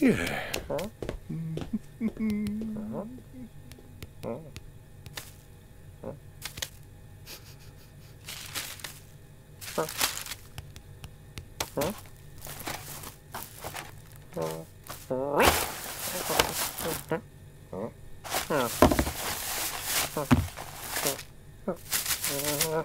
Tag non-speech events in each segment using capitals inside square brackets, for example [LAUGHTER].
Yeah. Huh?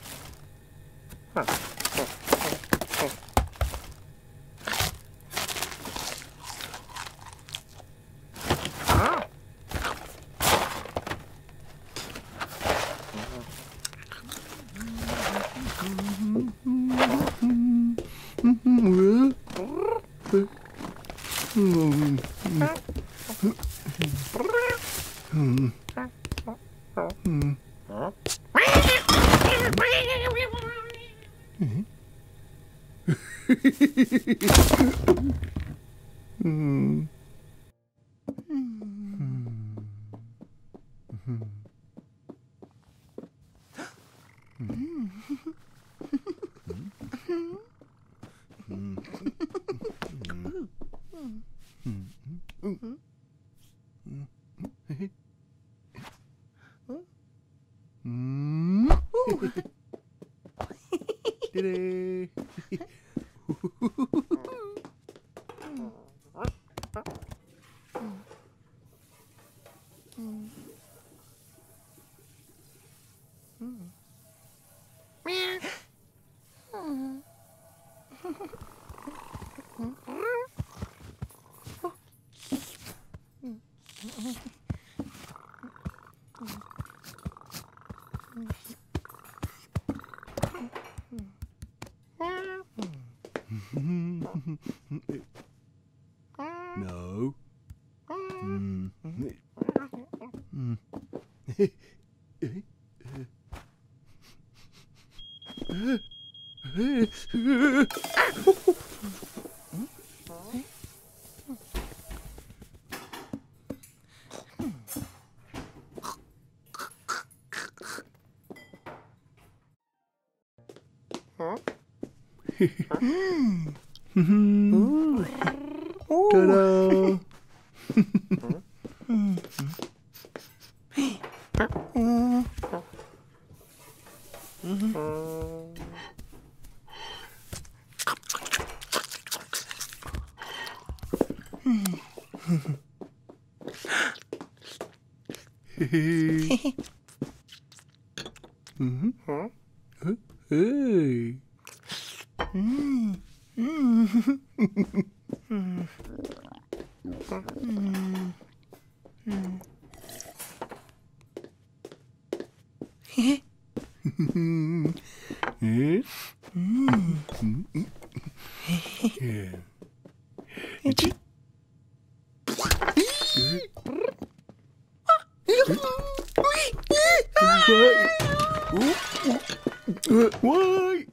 Huh. Huh. Huh. hmm mmm Mm. Did it? Mm. Mm. mm. [LAUGHS] [LAUGHS] Huh? Ta-da! え why?